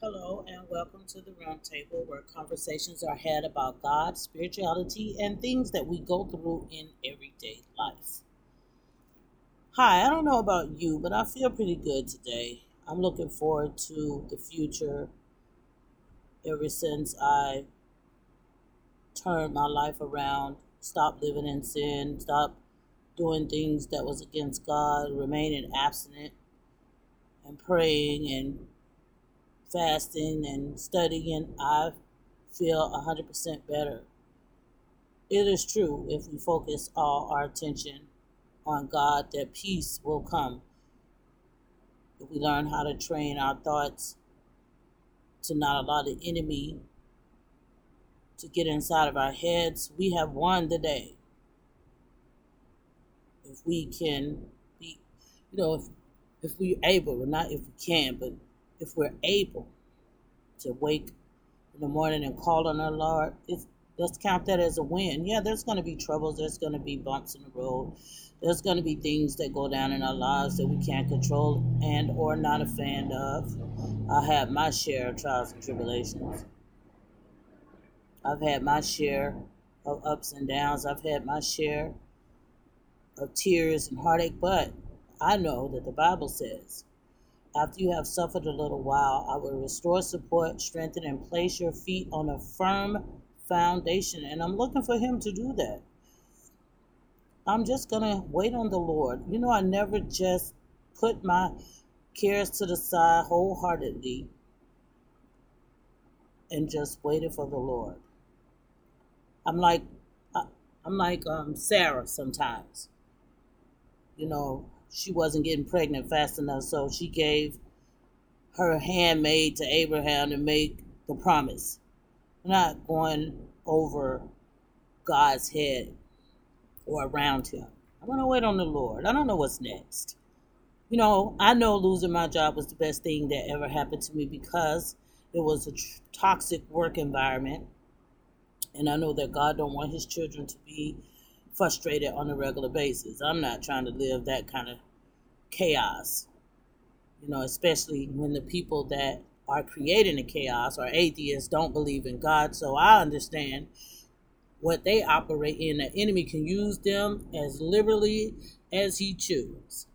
Hello, and welcome to the Roundtable, where conversations are had about God, spirituality, and things that we go through in everyday life. Hi, I don't know about you, but I feel pretty good today. I'm looking forward to the future ever since I turned my life around, stopped living in sin, stopped doing things that was against God, remaining abstinent and praying and fasting and studying, I feel 100% better. It is true if we focus all our attention on God that peace will come. If we learn how to train our thoughts to not allow the enemy to get inside of our heads, we have won the day. If we can be, you know, if, if we're able, or not if we can, but if we're able to wake in the morning and call on our Lord, if let's count that as a win. Yeah, there's going to be troubles, there's going to be bumps in the road, there's going to be things that go down in our lives that we can't control and or not a fan of. I have my share of trials and tribulations. I've had my share of ups and downs. I've had my share of tears and heartache, but I know that the Bible says after you have suffered a little while, I will restore, support, strengthen, and place your feet on a firm foundation. And I'm looking for Him to do that. I'm just going to wait on the Lord. You know, I never just put my cares to the side wholeheartedly and just waited for the Lord. I'm like, I'm like um, Sarah sometimes. You know, she wasn't getting pregnant fast enough, so she gave her handmaid to Abraham to make the promise. not going over God's head or around him. I'm going to wait on the Lord. I don't know what's next. You know, I know losing my job was the best thing that ever happened to me because it was a tr- toxic work environment. And I know that God don't want his children to be frustrated on a regular basis. I'm not trying to live that kind of chaos. You know, especially when the people that are creating the chaos are atheists, don't believe in God. So I understand what they operate in. The enemy can use them as liberally as he chooses.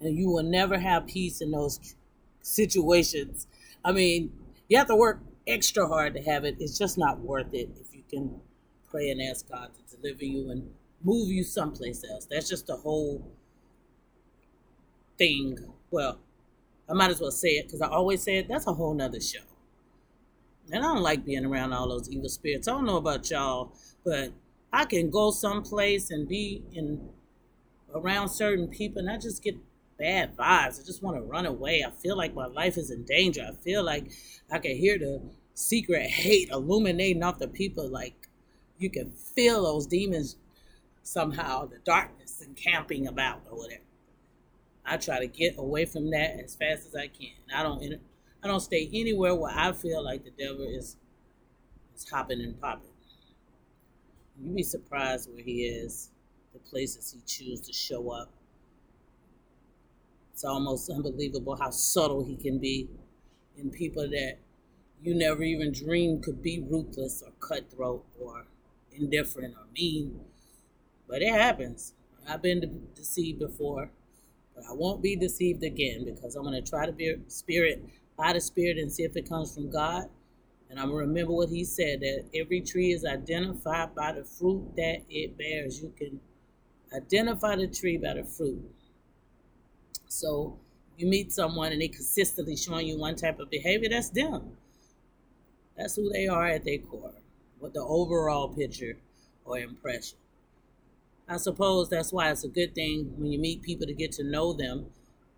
And you will never have peace in those situations. I mean, you have to work extra hard to have it. It's just not worth it if you can pray and ask God to deliver you and move you someplace else. That's just the whole thing. Well, I might as well say it because I always say it. That's a whole nother show. And I don't like being around all those evil spirits. I don't know about y'all, but I can go someplace and be in around certain people and I just get bad vibes. I just want to run away. I feel like my life is in danger. I feel like I can hear the secret hate illuminating off the people. Like you can feel those demons somehow, the darkness and camping about or whatever. I try to get away from that as fast as I can. I don't I don't stay anywhere where I feel like the devil is is hopping and popping. You'd be surprised where he is, the places he chooses to show up. It's almost unbelievable how subtle he can be in people that you never even dreamed could be ruthless or cutthroat or indifferent or mean. But it happens. I've been deceived before, but I won't be deceived again because I'm going to try to be spirit by the spirit and see if it comes from God. And I'm going to remember what he said that every tree is identified by the fruit that it bears. You can identify the tree by the fruit. So you meet someone and they consistently showing you one type of behavior, that's them. That's who they are at their core, with the overall picture or impression. I suppose that's why it's a good thing when you meet people to get to know them.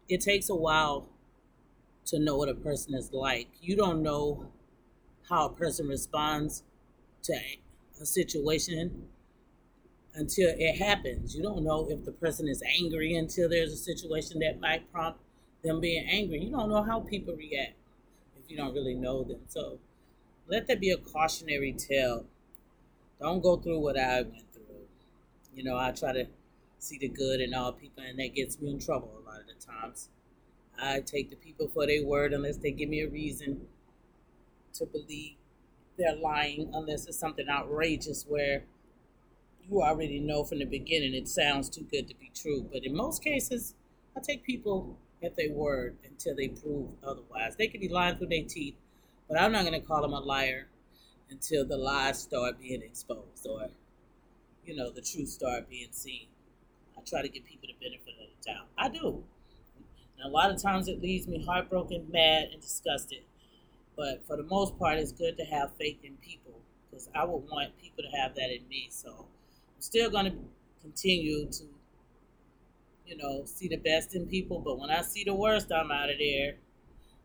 It takes a while to know what a person is like. You don't know how a person responds to a situation until it happens. You don't know if the person is angry until there's a situation that might prompt them being angry. You don't know how people react if you don't really know them. So let that be a cautionary tale. Don't go through what I went through. You know, I try to see the good in all people, and that gets me in trouble a lot of the times. I take the people for their word unless they give me a reason to believe they're lying unless it's something outrageous where you already know from the beginning it sounds too good to be true. But in most cases, I take people at their word until they prove otherwise. They could be lying through their teeth, but I'm not going to call them a liar until the lies start being exposed or, you know, the truth start being seen. I try to give people the benefit of the doubt. I do. And a lot of times it leaves me heartbroken, mad, and disgusted. But for the most part, it's good to have faith in people because I would want people to have that in me. So I'm still going to continue to, you know, see the best in people. But when I see the worst, I'm out of there.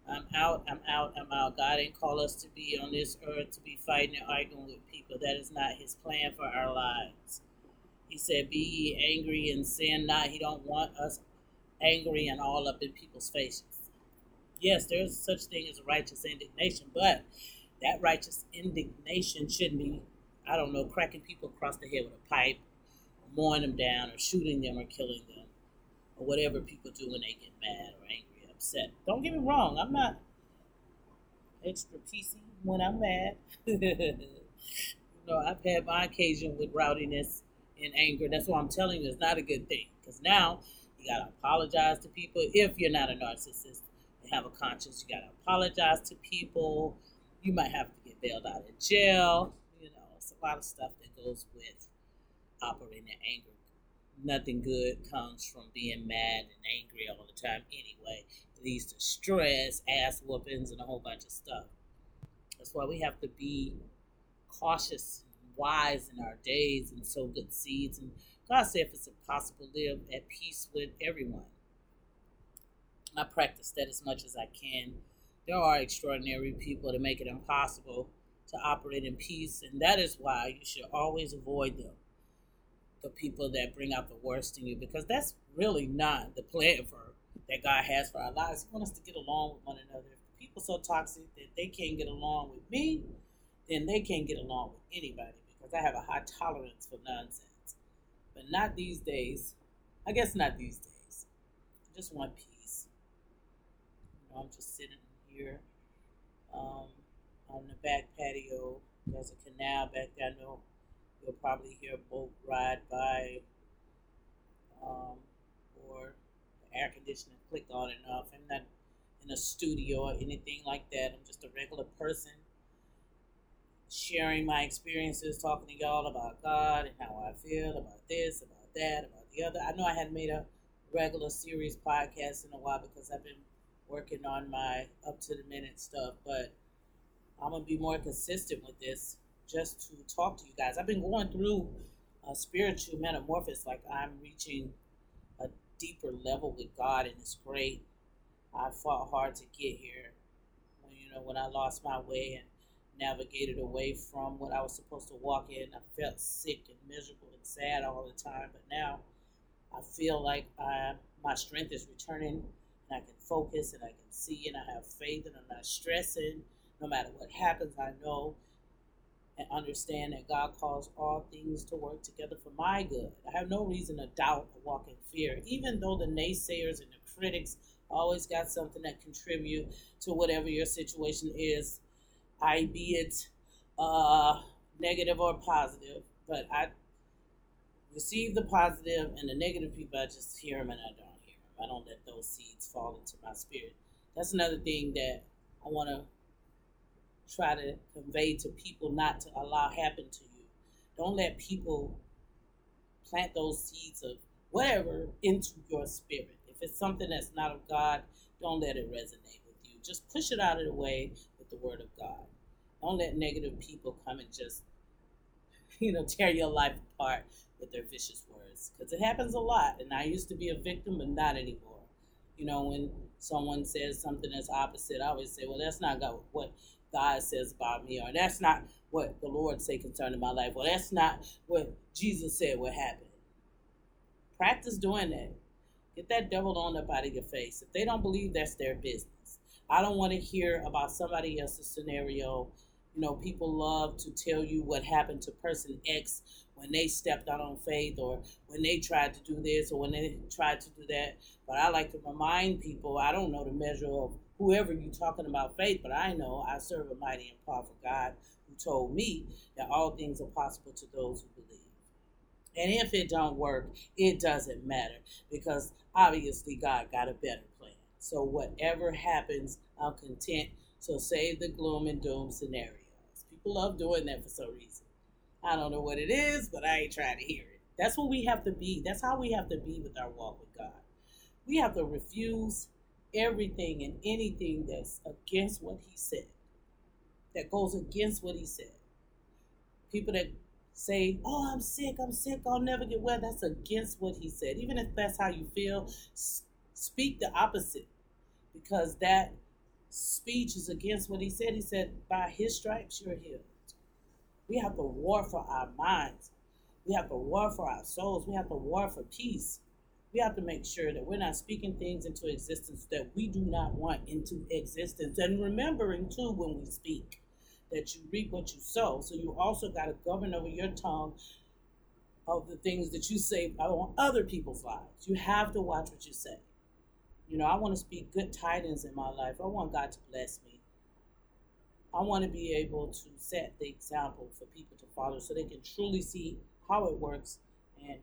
I'm out, I'm out, I'm out. God didn't call us to be on this earth to be fighting and arguing with people. That is not his plan for our lives. He said, Be ye angry and sin not. He don't want us angry and all up in people's faces. Yes, there is such thing as righteous indignation, but that righteous indignation shouldn't be, I don't know, cracking people across the head with a pipe, mowing them down, or shooting them, or killing them, or whatever people do when they get mad or angry upset. Don't get me wrong, I'm not extra PC when I'm mad. you know, I've had my occasion with rowdiness and anger. That's why I'm telling you it's not a good thing. Because now you gotta apologize to people if you're not a narcissist and have a conscience. You gotta apologize to people. You might have to get bailed out of jail. You know, it's a lot of stuff that goes with operating in anger nothing good comes from being mad and angry all the time anyway. Leads to stress, ass whoopings, and a whole bunch of stuff. That's why we have to be cautious and wise in our days and sow good seeds. And God said, if it's impossible, live at peace with everyone. I practice that as much as I can. There are extraordinary people that make it impossible to operate in peace, and that is why you should always avoid them the people that bring out the worst in you because that's really not the plan for that God has for our lives. He wants us to get along with one another. If people so toxic that they can't get along with me, then they can't get along with anybody because I have a high tolerance for nonsense. But not these days. I guess not these days. I just want peace. You know, I'm just sitting here um, on the back patio. There's a canal back there. I know You'll probably hear a boat ride by um, or air conditioning click on and off. I'm not in a studio or anything like that. I'm just a regular person sharing my experiences, talking to y'all about God and how I feel about this, about that, about the other. I know I hadn't made a regular series podcast in a while because I've been working on my up to the minute stuff, but I'm gonna be more consistent with this just to talk to you guys. I've been going through a spiritual metamorphosis, like I'm reaching deeper level with God, and it's great. I fought hard to get here. When you know, when I lost my way and navigated away from what I was supposed to walk in, I felt sick and miserable and sad all the time. But now, I feel like I, my strength is returning, and I can focus, and I can see, and I have faith, and I'm not stressing. No matter what happens, I know and understand that God calls all things to work together for my good. I have no reason to doubt or walk in fear, even though the naysayers and the critics always got something that contribute to whatever your situation is, I be it uh, negative or positive. But I receive the positive and the negative people. I just hear them and I don't hear them. I don't let those seeds fall into my spirit. That's another thing that I want to try to convey to people not to allow happen to you. Don't let people plant those seeds of whatever into your spirit. If it's something that's not of God, don't let it resonate with you. Just push it out of the way with the word of God. Don't let negative people come and just, you know, tear your life apart with their vicious words. Because it happens a lot. And I used to be a victim, but not anymore. You know, when someone says something that's opposite, I always say, well, that's not God, what God says about me, or that's not what the Lord say concerning my life, Well, that's not what Jesus said would happen. Practice doing that. Get that devil on up out of your face. If they don't believe, that's their business. I don't want to hear about somebody else's scenario. You know, people love to tell you what happened to person X when they stepped out on faith or when they tried to do this or when they tried to do that. But I like to remind people I don't know the measure of whoever you're talking about faith, but I know I serve a mighty and powerful God who told me that all things are possible to those who believe. And if it don't work, it doesn't matter because obviously God got a better plan. So whatever happens, I'm content. So save the gloom and doom scenarios. People love doing that for some reason. I don't know what it is, but I ain't trying to hear it. That's what we have to be. That's how we have to be with our walk with God. We have to refuse everything and anything that's against what He said, that goes against what He said. People that say, Oh, I'm sick, I'm sick, I'll never get well, that's against what He said. Even if that's how you feel, speak the opposite because that speech is against what He said. He said, By His stripes, you're healed. We have to war for our minds. We have to war for our souls. We have to war for peace. We have to make sure that we're not speaking things into existence that we do not want into existence. And remembering, too, when we speak, that you reap what you sow. So you also got to govern over your tongue of the things that you say on other people's lives. You have to watch what you say. You know, I want to speak good tidings in my life. I want God to bless me. I want to be able to set the example for people to follow so they can truly see how it works and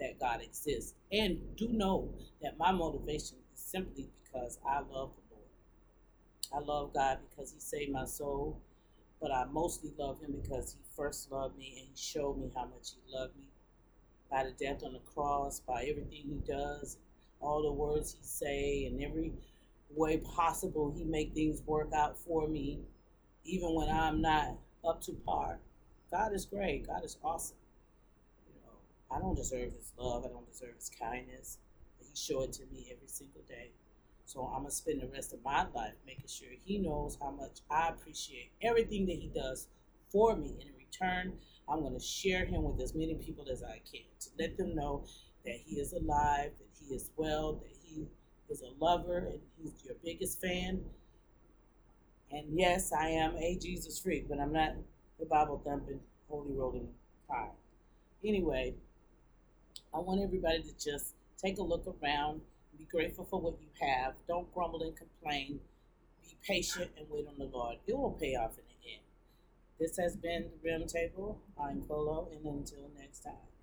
that God exists. And do know that my motivation is simply because I love the Lord. I love God because He saved my soul, but I mostly love Him because He first loved me and He showed me how much He loved me by the death on the cross, by everything He does, all the words He say, and every way possible He make things work out for me, even when I'm not up to par. God is great. God is awesome. You know, I don't deserve his love. I don't deserve his kindness. But he showed it to me every single day. So I'm to spend the rest of my life making sure he knows how much I appreciate everything that he does for me. And in return, I'm to share him with as many people as I can to let them know that he is alive, that he is well, that he is a lover, and he's your biggest fan. And yes, I am a Jesus freak, but I'm not the Bible thumping, holy rolling kind. Anyway, I want everybody to just take a look around, be grateful for what you have. Don't grumble and complain. Be patient and wait on the Lord. It will pay off in the end. This has been the Roundtable. I'm Colo, and until next time.